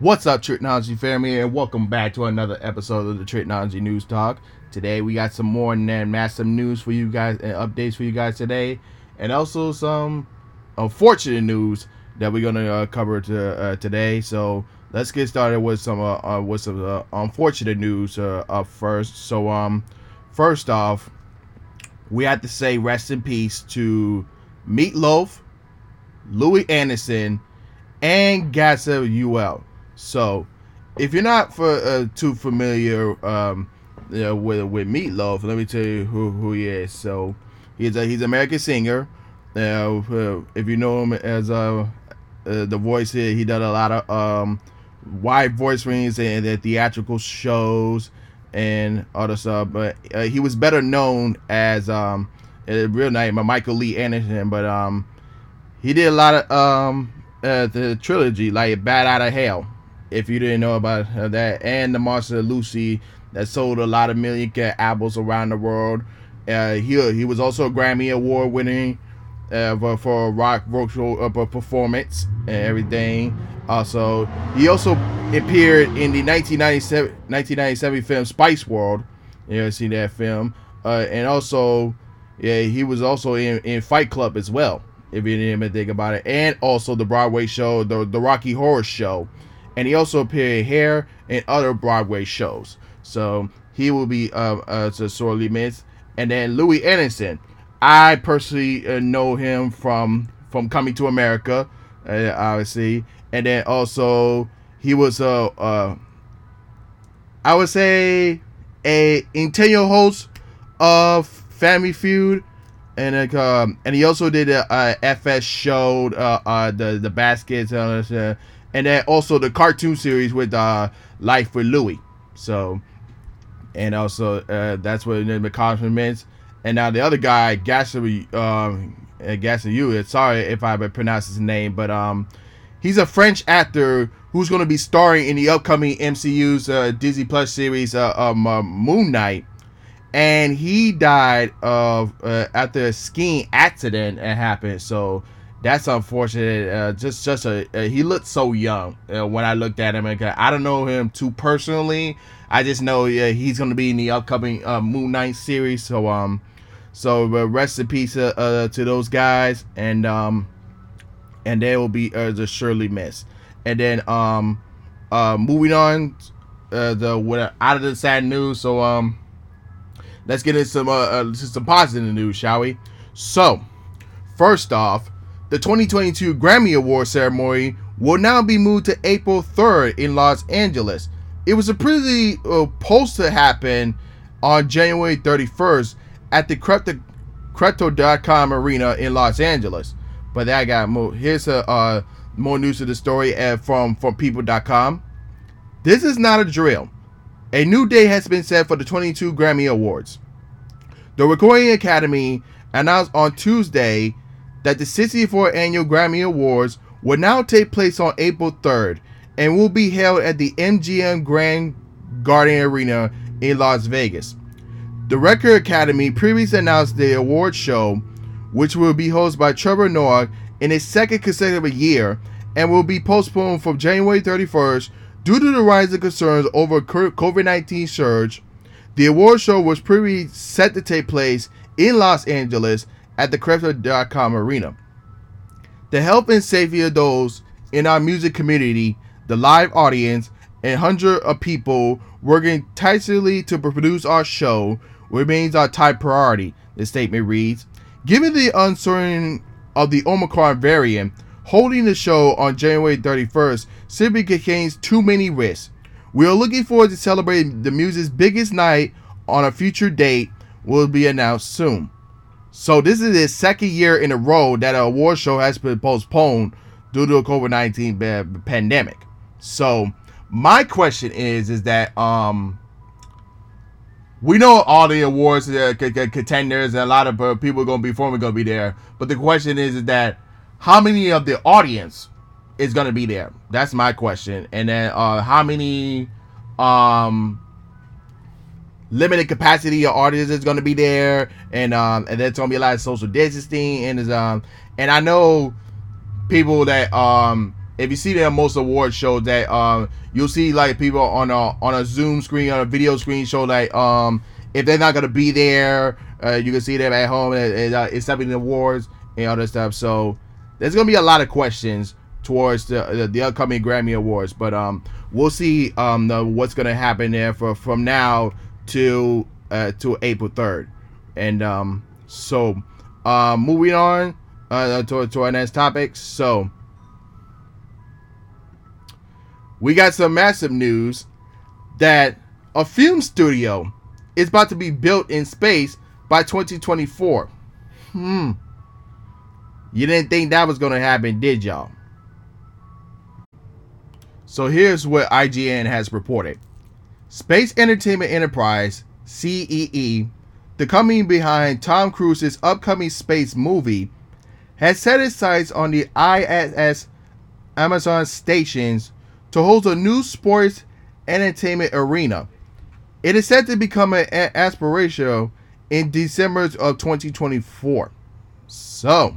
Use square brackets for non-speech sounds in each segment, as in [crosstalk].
What's up, Technology family, and welcome back to another episode of the Technology News Talk. Today we got some more massive news for you guys and updates for you guys today, and also some unfortunate news that we're gonna uh, cover to, uh, today. So let's get started with some uh, uh with some uh, unfortunate news uh, up first. So um, first off, we have to say rest in peace to Meatloaf, Louie Anderson, and Gaspard Ulliel. So, if you're not for uh, too familiar um, you know, with with Meatloaf, let me tell you who, who he is. So, he's a he's an American singer. Uh, if you know him as uh, uh, the voice here, he did a lot of um, wide voice rings and the theatrical shows and other stuff. But uh, he was better known as um, a real name, Michael Lee Anderson. But um, he did a lot of um, uh, the trilogy like Bat Out of Hell if you didn't know about that, and the Monster Lucy that sold a lot of million albums around the world. Uh, he he was also a Grammy Award winning uh, for, for rock vocal uh, performance and everything. Also, he also appeared in the 1997 1997 film Spice World. You ever seen that film? Uh, and also, yeah, he was also in, in Fight Club as well. If you didn't even think about it, and also the Broadway show, the the Rocky Horror Show and he also appeared here in other Broadway shows. So he will be uh, uh sorely missed. And then Louie Anderson, I personally uh, know him from from Coming to America, uh, obviously, and then also he was a uh, I would say a integral host of Family Feud. And um, and he also did a, a FS show, uh, uh, the the baskets, uh, and then also the cartoon series with uh, Life with Louie. So, and also uh, that's what the compliment. And now the other guy, Gasser, um, Gasser, you. Sorry if I pronounce his name, but um, he's a French actor who's going to be starring in the upcoming MCU's uh, Disney Plus series, uh, um, uh, Moon Knight. And he died of uh, after a skiing accident that happened. So that's unfortunate. Uh, just just a uh, he looked so young uh, when I looked at him. I don't know him too personally. I just know he's gonna be in the upcoming uh, Moon Knight series. So um, so uh, rest in peace to those guys, and um, and they will be uh, just surely missed. And then um, uh, moving on, uh, the what out of the sad news. So um, let's get into some uh some positive news, shall we? So first off the 2022 Grammy Award ceremony will now be moved to April 3rd in Los Angeles. It was originally uh, supposed to happen on January 31st at the Crypto, Crypto.com Arena in Los Angeles, but that got moved. Here's a uh, more news to the story uh, from from People.com. This is not a drill. A new day has been set for the 22 Grammy Awards. The Recording Academy announced on Tuesday that the 64th annual Grammy Awards will now take place on April 3rd and will be held at the MGM Grand Garden Arena in Las Vegas. The Record Academy previously announced the award show, which will be hosted by Trevor Noah in its second consecutive year and will be postponed from January 31st due to the rise rising concerns over COVID 19 surge. The award show was previously set to take place in Los Angeles at the Crypto.com arena. The health and safety of those in our music community, the live audience, and hundreds of people working tirelessly to produce our show remains our top priority, the statement reads. Given the uncertainty of the Omicron variant, holding the show on January 31st simply contains too many risks. We are looking forward to celebrating the music's biggest night on a future date will be announced soon. So this is his second year in a row that an award show has been postponed due to a COVID nineteen pandemic. So my question is, is that um, we know all the awards uh, contenders and a lot of uh, people are going to be forming going to be there, but the question is, is that how many of the audience is going to be there? That's my question, and then uh, how many um limited capacity of artists is going to be there, and um, and there's going to be a lot of social distancing, and is um, and I know people that um if you see them most award shows that um you'll see like people on a on a Zoom screen on a video screen show like um if they're not gonna be there, uh, you can see them at home and, and uh, accepting the awards and all that stuff. So there's gonna be a lot of questions towards the the, the upcoming Grammy Awards, but um we'll see um the, what's gonna happen there for from now to uh to April third, and um so uh moving on uh to to our next topic. So we got some massive news that a film studio is about to be built in space by 2024. Hmm. You didn't think that was going to happen, did y'all? So here's what IGN has reported Space Entertainment Enterprise, SEE, the company behind Tom Cruise's upcoming space movie, has set its sights on the ISS Axiom stations to host a new sports entertainment arena. It is set to become an aspirational in December of 2024. So,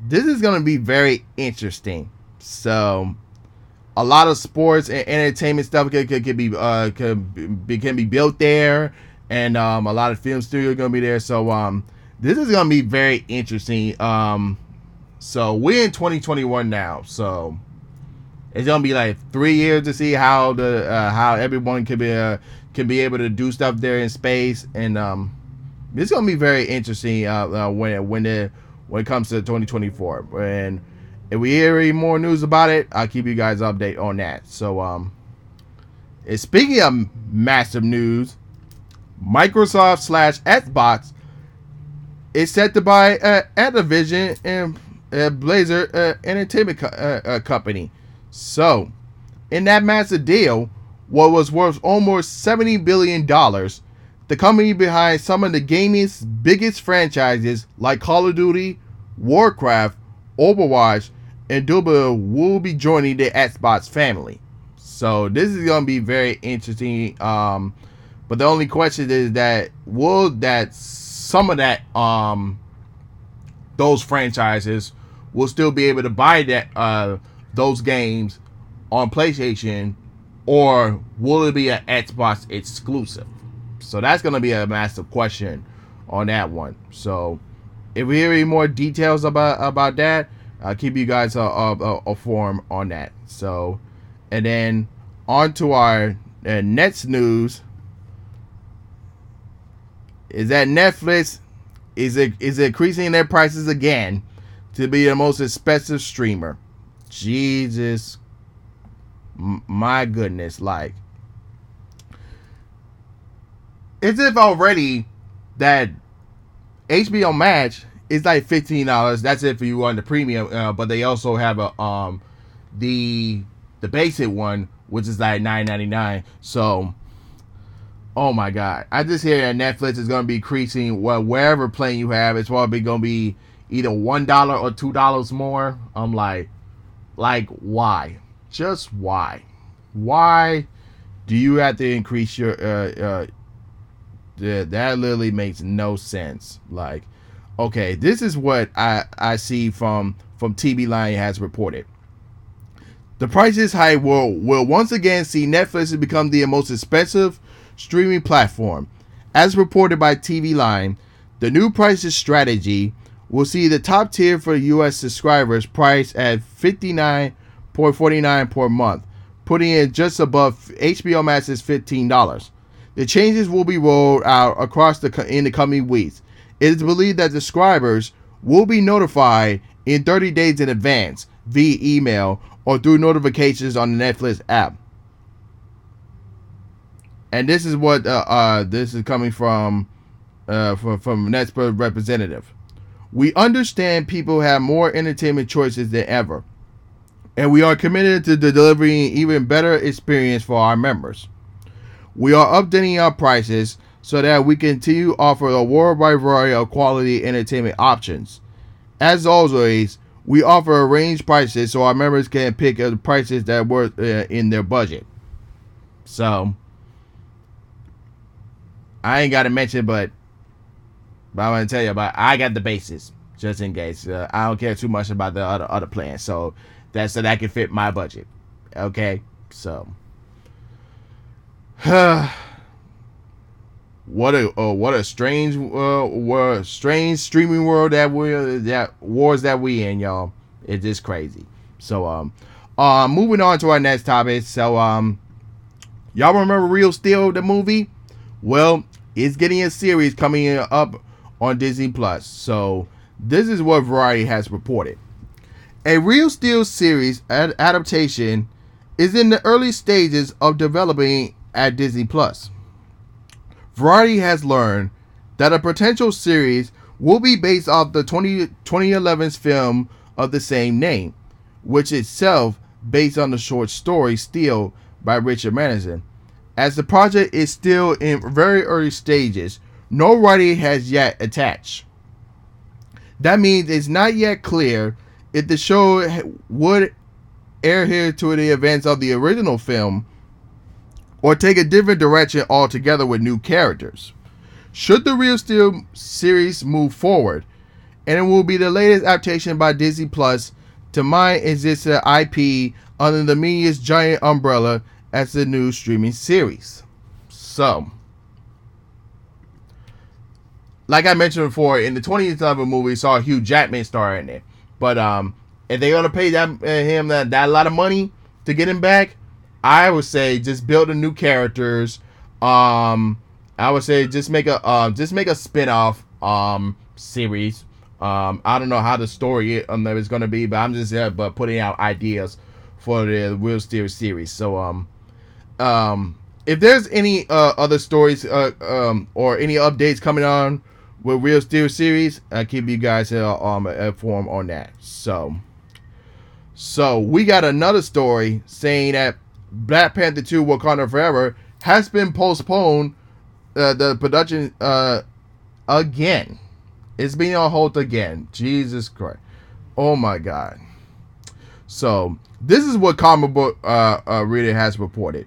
this is going to be very interesting. So, a lot of sports and entertainment stuff could, can, can be uh can be, can be built there, and um, a lot of film studios going to be there. So, um, this is to be very interesting. Um, so we're in 2021 now. So it's gonna be like three years to see how the uh, how everyone can be uh, can be able to do stuff there in space, and um, it's gonna be very interesting uh, uh, when when it when it comes to 2024. And if we hear any more news about it, I'll keep you guys update on that. So um, and speaking of massive news, Microsoft slash Xbox is set to buy uh, Activision and uh, Blizzard uh, Entertainment co- uh, uh, Company so, in that massive deal, what was worth almost $70 billion, the company behind some of the gaming's biggest franchises like Call of Duty, Warcraft, Overwatch, and will be joining the Xbox family. So this is gonna be very interesting. Um, but the only question is that will that some of that um those franchises will still be able to buy that uh those games on PlayStation, or will it be an Xbox exclusive? So that's going to be a massive question on that one. So if we hear any more details about about that, I'll keep you guys a, a, a form on that. So, and then on to our uh, next news is that Netflix is is increasing their prices again to be the most expensive streamer. Jesus, my goodness, like, as if already that HBO Max is like fifteen dollars. That's it for you on the premium, uh, but they also have a um the the basic one, which is like nine ninety nine. So, oh my god, I just hear that Netflix is to be increasing. Well, wherever plan you have, it's probably to be either one dollar or two dollars more. I'm like, like, why? Just why? Why do you have to increase your uh uh that literally makes no sense. Like, okay, this is what I I see from from TV Line has reported. The prices high will will once again see Netflix become the most expensive streaming platform. As reported by TV Line, the new prices strategy will see the top tier for US subscribers priced at 59.49 per month, putting it just above HBO Max's $15. The changes will be rolled out across the in the coming weeks. It is believed that subscribers will be notified in 30 days in advance via email or through notifications on the Netflix app. And this is what uh, uh, this is coming from uh, from from representative. We understand people have more entertainment choices than ever, and we are committed to delivering even better experience for our members. We are updating our prices so that we continue to offer a worldwide variety of quality entertainment options. As always, we offer a range prices so our members can pick the prices that work uh, in their budget. So, I ain't got to mention, but but I want to tell you about I got the bases just in case. Uh, I don't care too much about the other other plans. So that's so that can fit my budget. Okay, so [sighs] [sighs] what a uh, what a strange uh what strange streaming world that we that wars that we in y'all. It's just crazy. So um, uh, moving on to our next topic. So um, y'all remember Real Steel the movie? Well, it's getting a series coming up on Disney Plus. So this is what Variety has reported. A Real Steel series ad- adaptation is in the early stages of developing at Disney Plus. Variety has learned that a potential series will be based off the 20, 2011's film of the same name, which itself based on the short story Steel by Richard Matheson. As the project is still in very early stages, no writing has yet attached. That means it's not yet clear if the show would adhere to the events of the original film or take a different direction altogether with new characters. Should the Real Steel series move forward, and it will be the latest adaptation by Disney Plus to my existing IP under the media's giant umbrella as the new streaming series. So, like I mentioned before, in the 2011 movie, saw Hugh Jackman star in it. But um, if they're gonna pay that uh, him that, that lot of money to get him back, I would say just build a new characters. Um, I would say just make a uh, just make a spin-off um series. Um, I don't know how the story um, is gonna be, but I'm just uh, but putting out ideas for the Real Steel series. So um, um, if there's any uh, other stories uh, um, or any updates coming on with Real Steel series, I keep you guys uh, um, informed on that. So, so we got another story saying that Black Panther 2 Wakanda Forever has been postponed. Uh, the production uh, again. It's being on hold again. Jesus Christ. Oh my God. So this is what comic book uh, uh, reader has reported.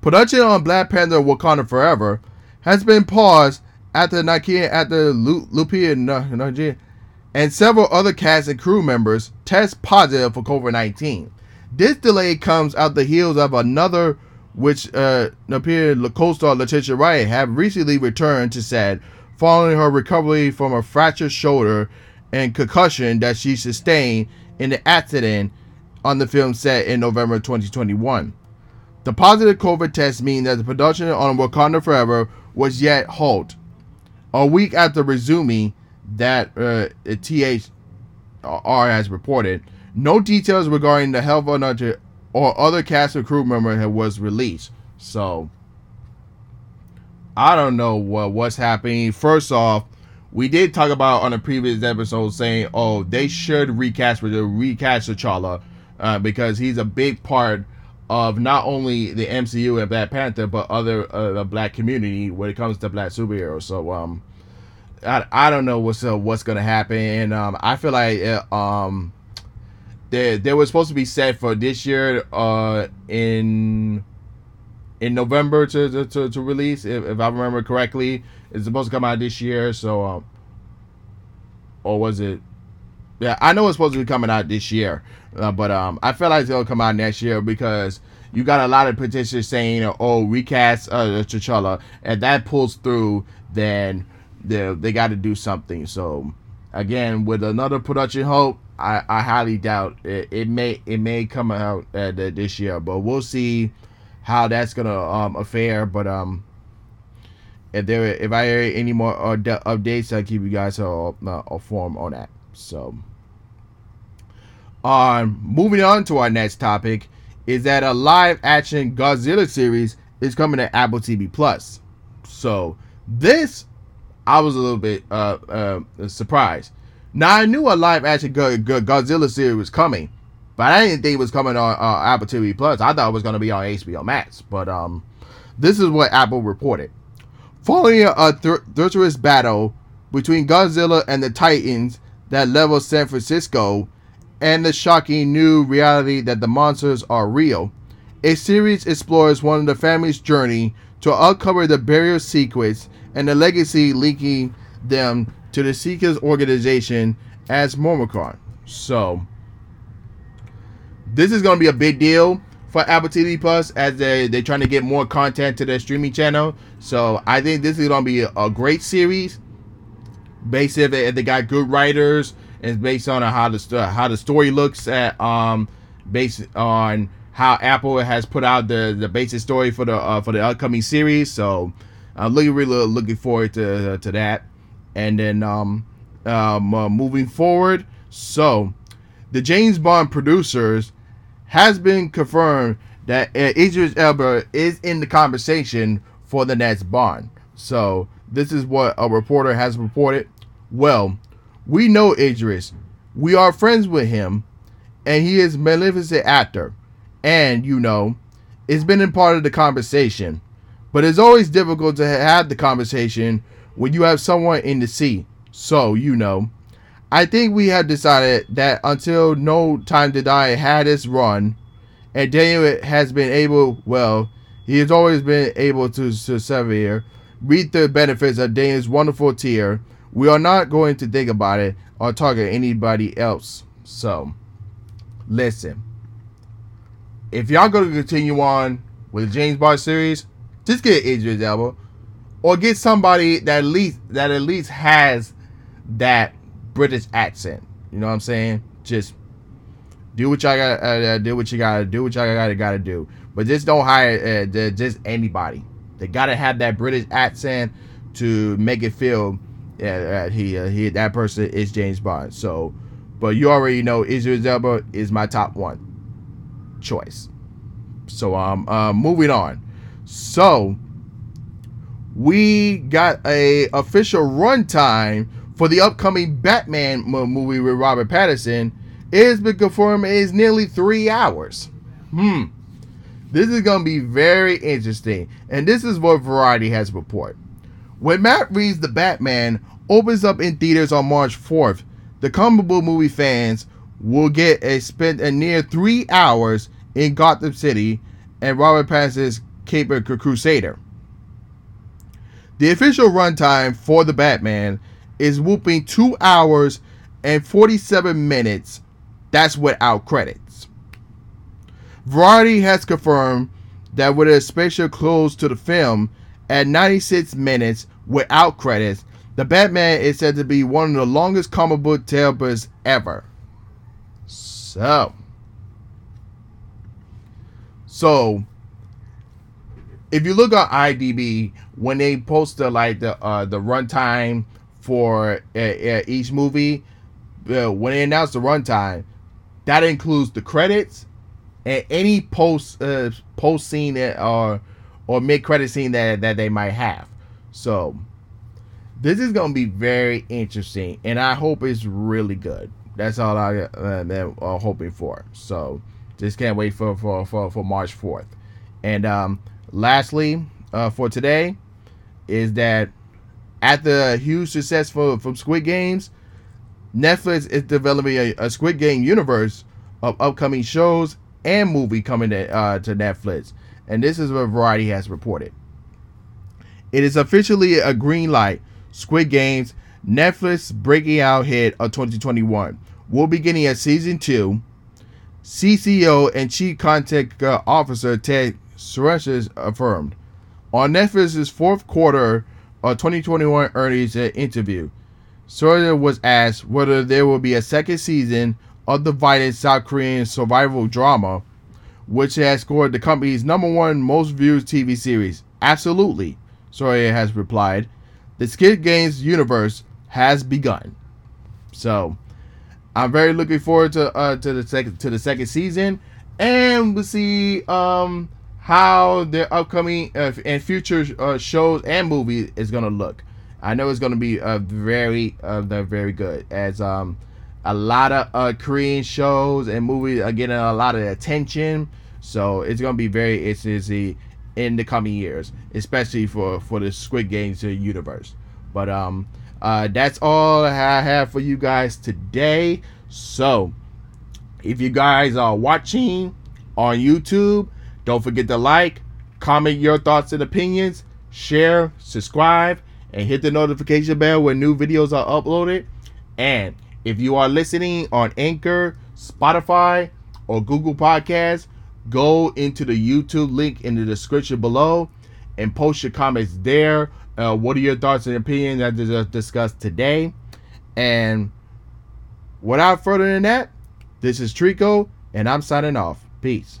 Production on Black Panther Wakanda Forever has been paused after Nakia after Lupita Nyong'o and several other cast and crew members test positive for COVID-19. This delay comes out the heels of another which uh, Napier co-star Letitia Wright have recently returned to set following her recovery from a fractured shoulder and concussion that she sustained in the accident on the film set in November 2021. The positive COVID test mean that the production on Wakanda Forever was yet halt. A week after resuming, that uh, THR has reported, no details regarding the of another or other cast or crew member was released. So I don't know what what's happening. First off, we did talk about on a previous episode saying, oh, they should recast with recast T'Challa uh, because he's a big part of not only the MCU and Black Panther, but other uh, the black community when it comes to black superheroes. So um, I, I don't know what's uh, what's gonna happen. And, um, I feel like uh, um, they they were supposed to be set for this year uh in in November to to, to release if, if I remember correctly. It's supposed to come out this year. So um, or was it? Yeah, I know it's supposed to be coming out this year, uh, but um, I feel like gonna come out next year because you got a lot of petitions saying, "Oh, recast uh, T'Challa," and that pulls through, then they they got to do something. So again, with another production hope, I, I highly doubt it, it may it may come out uh, this year, but we'll see how that's gonna um affair. But um, if there if I hear any more uh, updates, I'll keep you guys uh, uh, informed on that. So, um, moving on to our next topic is that a live action Godzilla series is coming to Apple TV Plus. So this, I was a little bit uh, uh surprised. Now I knew a live action Godzilla series was coming, but I didn't think it was coming on uh, Apple TV Plus. I thought it was going to be on HBO Max. But um, this is what Apple reported. Following a treacherous battle between Godzilla and the Titans that level San Francisco, and the shocking new reality that the monsters are real, a series explores one of the family's journey to uncover the barrier secrets and the legacy linking them to the Seekers organization as Monarch. So, this is going to be a big deal for Apple TV Plus as they they're trying to get more content to their streaming channel. So I think this is going to be a, great series. Based if they, if they got good writers and based on how the how the story looks at um based on how Apple has put out the the basic story for the uh, for the upcoming series. So I'm looking really looking forward to to that. And then um, um uh, moving forward, so the James Bond producers has been confirmed that uh, Idris Elba is in the conversation for the next Bond. So this is what a reporter has reported. Well, we know Idris. We are friends with him, and he is a magnificent actor. And you know, it's been in part of the conversation. But it's always difficult to have the conversation when you have someone in the seat. So you know, I think we have decided that until No Time to Die had its run, and Daniel has been able, well, he has always been able to, to severe, reap the benefits of Daniel's wonderful tier. We are not going to think about it or target anybody else. So, listen. If y'all going to continue on with the James Bond series, just get Idris Elba, or get somebody that at least that at least has that British accent. You know what I'm saying? Just do what y'all got. Uh, uh, do what you gotta do. What y'all gotta gotta do. But just don't hire uh, just anybody. They gotta have that British accent to make it feel that he uh, he that person is James Bond. So, but you already know Idris Elba is my top one choice. So um uh, moving on. So we got a official runtime for the upcoming Batman movie with Robert Pattinson, it has been confirmed is nearly three hours. Hmm. This is going to be very interesting, and this is what Variety has reported. When Matt Reeves' The Batman opens up in theaters on March 4th, the comic book movie fans will get a spent a near three hours in Gotham City and Robert Pattinson's Caped Crusader. The official runtime for the Batman is whooping two hours and 47 minutes. That's without credits. Variety has confirmed that with a special close to the film at 96 minutes without credits, the Batman is said to be one of the longest comic book tales ever. So, so if you look at IMDb when they post the like the uh, the runtime for uh, uh, each movie, uh, when they announce the runtime, that includes the credits and any post uh, post scene or or mid credit scene that that they might have. So this is gonna be very interesting, and I hope it's really good. That's all I am hoping for. So just can't wait for for for, for March fourth. And um, lastly, uh, for today, is that at the huge success for, from Squid Games, Netflix is developing a, a Squid Game universe of upcoming shows and movie coming to, uh, to Netflix. And this is what Variety has reported. It is officially a green light. Squid Games, Netflix breaking out hit of 2021. Will be getting a season two. CCO and Chief Content uh, Officer Ted Sarandos affirmed. On Netflix's fourth quarter of 2021 earnings interview. Sawyer was asked whether there will be a second season of the violent South Korean survival drama, which has scored the company's number one most viewed TV series. Absolutely, Sawyer has replied. The Squid Games universe has begun. So, I'm very looking forward to uh, to the second to the second season, and we'll see um how their upcoming uh, and future uh, shows and movies is gonna look. I know it's gonna be uh, very, uh, very good. As um, a lot of uh, Korean shows and movies are getting a lot of attention, so it's gonna be very interesting in the coming years, especially for for the Squid Games universe. But um, uh, that's all I have for you guys today. So, if you guys are watching on YouTube don't forget to like, comment your thoughts and opinions, share, subscribe, and hit the notification bell when new videos are uploaded. And if you are listening on Anchor, Spotify, or Google Podcasts, go into the YouTube link in the description below and post your comments there. Uh, what are your thoughts and opinions that I discussed today? And without further than that, this is Trico, and I'm signing off. Peace.